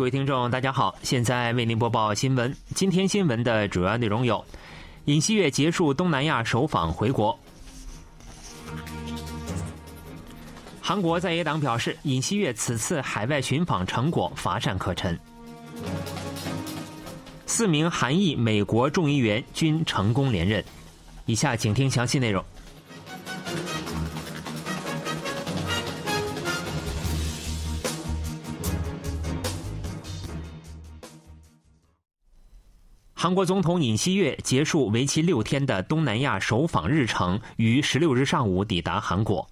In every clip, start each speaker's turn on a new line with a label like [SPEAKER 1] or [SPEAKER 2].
[SPEAKER 1] 各位听众，大家好，现在为您播报新闻。今天新闻的主要内容有：尹锡悦结束东南亚首访回国；韩国在野党表示，尹锡悦此次海外寻访成果乏善可陈；四名韩裔美国众议员均成功连任。以下请听详细内容。韩国总统尹锡悦结束为期六天的东南亚首访日程，于十六日上午抵达韩国。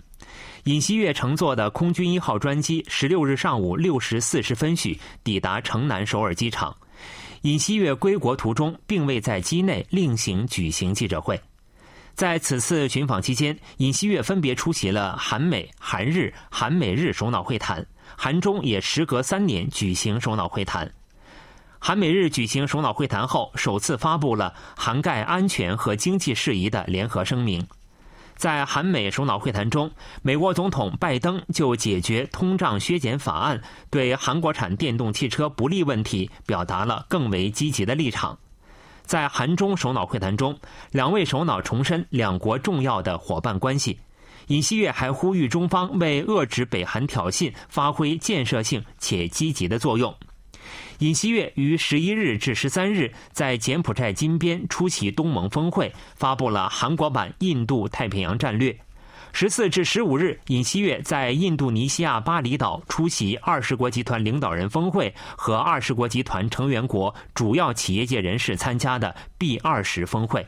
[SPEAKER 1] 尹锡悦乘坐的空军一号专机，十六日上午六时四十分许抵达城南首尔机场。尹锡悦归国途中，并未在机内另行举行记者会。在此次寻访期间，尹锡悦分别出席了韩美、韩日、韩美日首脑会谈，韩中也时隔三年举行首脑会谈。韩美日举行首脑会谈后，首次发布了涵盖安全和经济事宜的联合声明。在韩美首脑会谈中，美国总统拜登就解决通胀削减法案对韩国产电动汽车不利问题表达了更为积极的立场。在韩中首脑会谈中，两位首脑重申两国重要的伙伴关系。尹锡悦还呼吁中方为遏制北韩挑衅发挥建设性且积极的作用。尹锡悦于十一日至十三日在柬埔寨金边出席东盟峰会，发布了韩国版印度太平洋战略。十四至十五日，尹锡悦在印度尼西亚巴厘岛出席二十国集团领导人峰会和二十国集团成员国主要企业界人士参加的 B 二十峰会，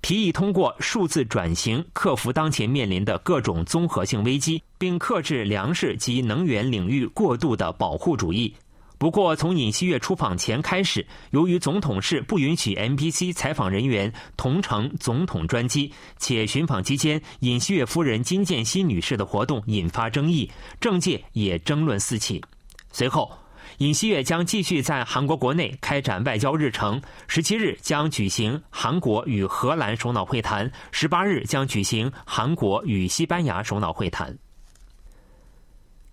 [SPEAKER 1] 提议通过数字转型克服当前面临的各种综合性危机，并克制粮食及能源领域过度的保护主义。不过，从尹锡悦出访前开始，由于总统室不允许 NBC 采访人员同乘总统专机，且寻访期间尹锡悦夫人金建熙女士的活动引发争议，政界也争论四起。随后，尹锡悦将继续在韩国国内开展外交日程，十七日将举行韩国与荷兰首脑会谈，十八日将举行韩国与西班牙首脑会谈。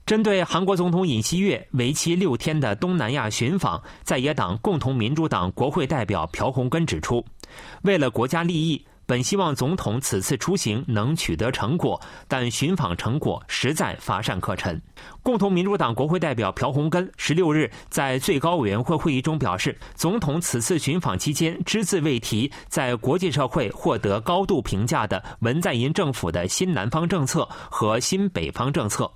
[SPEAKER 1] 针对韩国总统尹锡悦为期六天的东南亚寻访，在野党共同民主党国会代表朴洪根指出，为了国家利益，本希望总统此次出行能取得成果，但寻访成果实在乏善可陈。共同民主党国会代表朴洪根十六日在最高委员会会议中表示，总统此次寻访期间只字未提在国际社会获得高度评价的文在寅政府的新南方政策和新北方政策。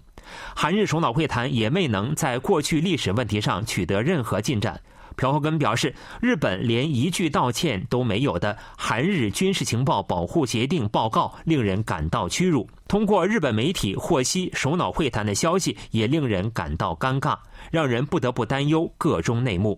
[SPEAKER 1] 韩日首脑会谈也未能在过去历史问题上取得任何进展。朴厚根表示，日本连一句道歉都没有的韩日军事情报保护协定报告令人感到屈辱。通过日本媒体获悉首脑会谈的消息，也令人感到尴尬，让人不得不担忧个中内幕。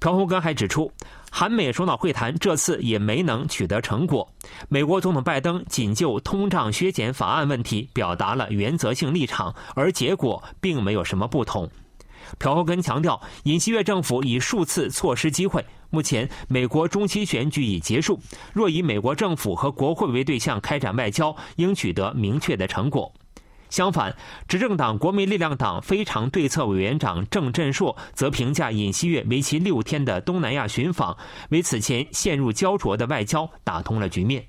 [SPEAKER 1] 朴厚根还指出。韩美首脑会谈这次也没能取得成果。美国总统拜登仅就通胀削减法案问题表达了原则性立场，而结果并没有什么不同。朴厚根强调，尹锡悦政府已数次错失机会。目前，美国中期选举已结束，若以美国政府和国会为对象开展外交，应取得明确的成果。相反，执政党国民力量党非常对策委员长郑振硕则评价尹锡悦为期六天的东南亚寻访为此前陷入焦灼的外交打通了局面。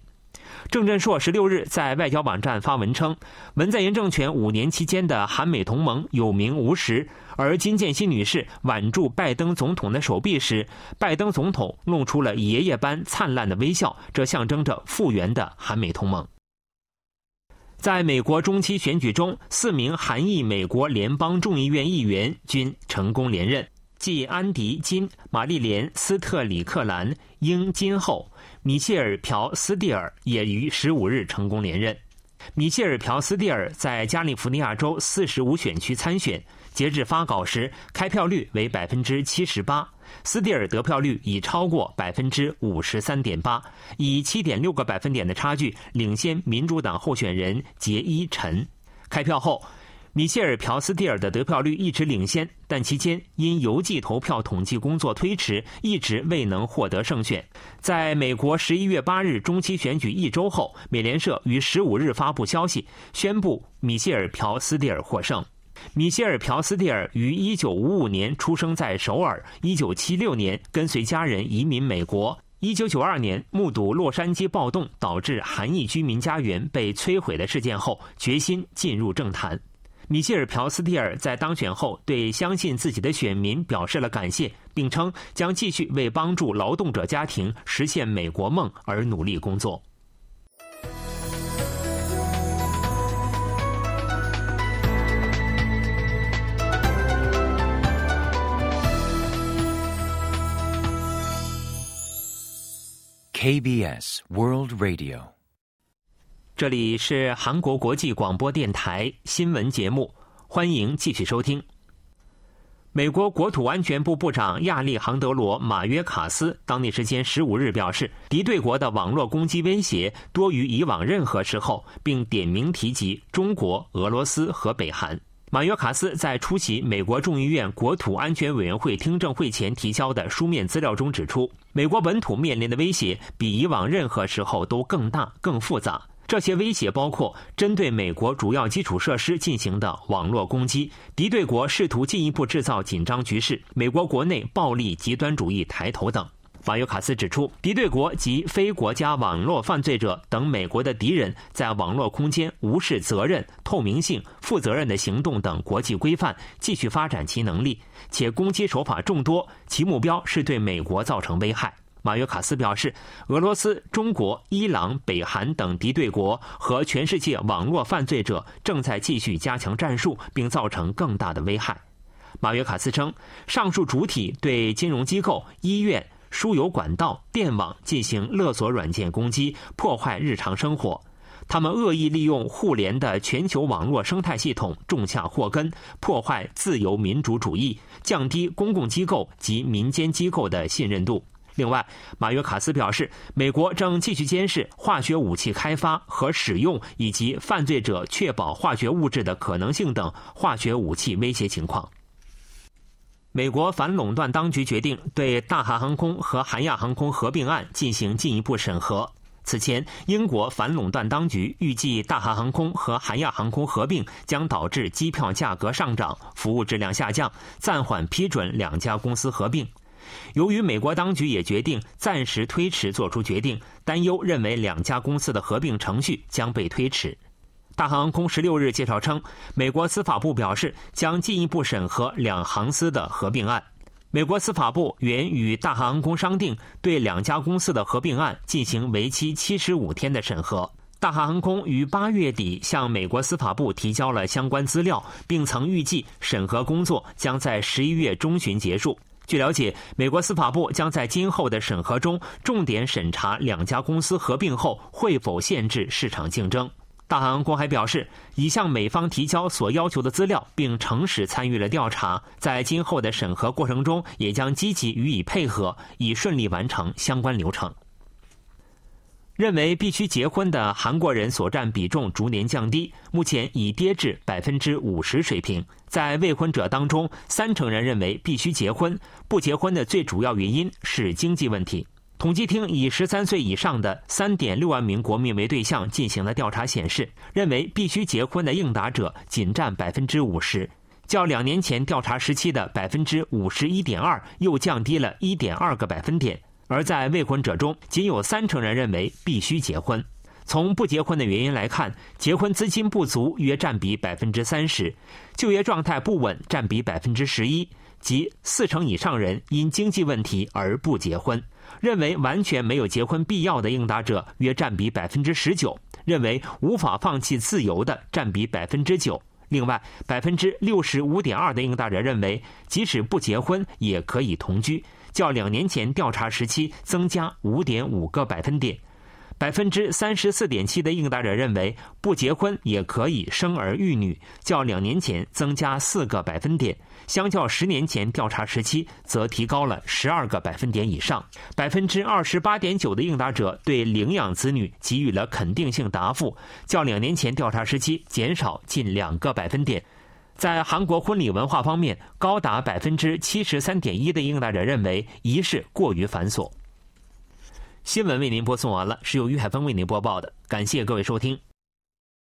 [SPEAKER 1] 郑振硕十六日在外交网站发文称，文在寅政权五年期间的韩美同盟有名无实，而金建熙女士挽住拜登总统的手臂时，拜登总统露出了爷爷般灿烂的微笑，这象征着复原的韩美同盟。在美国中期选举中，四名韩裔美国联邦众议院议员均成功连任，即安迪·金、玛丽莲·斯特里克兰、英金后、米切尔·朴斯蒂尔也于十五日成功连任。米切尔·朴斯蒂尔在加利福尼亚州四十五选区参选，截至发稿时，开票率为百分之七十八。斯蒂尔得票率已超过百分之五十三点八，以七点六个百分点的差距领先民主党候选人杰伊·陈。开票后，米歇尔·朴斯蒂尔的得票率一直领先，但期间因邮寄投票统计工作推迟，一直未能获得胜选。在美国十一月八日中期选举一周后，美联社于十五日发布消息，宣布米歇尔·朴斯蒂尔获胜。米歇尔·朴斯蒂尔于1955年出生在首尔，1976年跟随家人移民美国。1992年目睹洛杉矶暴动导致韩裔居民家园被摧毁的事件后，决心进入政坛。米歇尔·朴斯蒂尔在当选后对相信自己的选民表示了感谢，并称将继续为帮助劳动者家庭实现美国梦而努力工作。
[SPEAKER 2] KBS World Radio，
[SPEAKER 1] 这里是韩国国际广播电台新闻节目，欢迎继续收听。美国国土安全部部长亚历杭德罗·马约卡斯当地时间十五日表示，敌对国的网络攻击威胁多于以往任何时候，并点名提及中国、俄罗斯和北韩。马约卡斯在出席美国众议院国土安全委员会听证会前提交的书面资料中指出，美国本土面临的威胁比以往任何时候都更大、更复杂。这些威胁包括针对美国主要基础设施进行的网络攻击，敌对国试图进一步制造紧张局势，美国国内暴力极端主义抬头等。马约卡斯指出，敌对国及非国家网络犯罪者等美国的敌人在网络空间无视责任、透明性、负责任的行动等国际规范，继续发展其能力，且攻击手法众多，其目标是对美国造成危害。马约卡斯表示，俄罗斯、中国、伊朗、北韩等敌对国和全世界网络犯罪者正在继续加强战术，并造成更大的危害。马约卡斯称，上述主体对金融机构、医院。输油管道、电网进行勒索软件攻击，破坏日常生活。他们恶意利用互联的全球网络生态系统，种下祸根，破坏自由民主主义，降低公共机构及民间机构的信任度。另外，马约卡斯表示，美国正继续监视化学武器开发和使用以及犯罪者确保化学物质的可能性等化学武器威胁情况。美国反垄断当局决定对大韩航空和韩亚航空合并案进行进一步审核。此前，英国反垄断当局预计大韩航空和韩亚航空合并将导致机票价格上涨、服务质量下降，暂缓批准两家公司合并。由于美国当局也决定暂时推迟做出决定，担忧认为两家公司的合并程序将被推迟。大航空十六日介绍称，美国司法部表示将进一步审核两航司的合并案。美国司法部原与大航空商定，对两家公司的合并案进行为期七十五天的审核。大航空于八月底向美国司法部提交了相关资料，并曾预计审核工作将在十一月中旬结束。据了解，美国司法部将在今后的审核中重点审查两家公司合并后会否限制市场竞争。大韩国还表示，已向美方提交所要求的资料，并诚实参与了调查。在今后的审核过程中，也将积极予以配合，以顺利完成相关流程。认为必须结婚的韩国人所占比重逐年降低，目前已跌至百分之五十水平。在未婚者当中，三成人认为必须结婚，不结婚的最主要原因是经济问题。统计厅以十三岁以上的三点六万名国民为对象进行了调查显示，认为必须结婚的应答者仅占百分之五十，较两年前调查时期的百分之五十一点二又降低了一点二个百分点。而在未婚者中，仅有三成人认为必须结婚。从不结婚的原因来看，结婚资金不足约占比百分之三十，就业状态不稳占比百分之十一，即四成以上人因经济问题而不结婚。认为完全没有结婚必要的应答者约占比百分之十九，认为无法放弃自由的占比百分之九。另外，百分之六十五点二的应答者认为，即使不结婚也可以同居，较两年前调查时期增加五点五个百分点。百分之三十四点七的应答者认为，不结婚也可以生儿育女，较两年前增加四个百分点。相较十年前调查时期，则提高了十二个百分点以上。百分之二十八点九的应答者对领养子女给予了肯定性答复，较两年前调查时期减少近两个百分点。在韩国婚礼文化方面，高达百分之七十三点一的应答者认为仪式过于繁琐。新闻为您播送完了，是由于海峰为您播报的，感谢各位收听。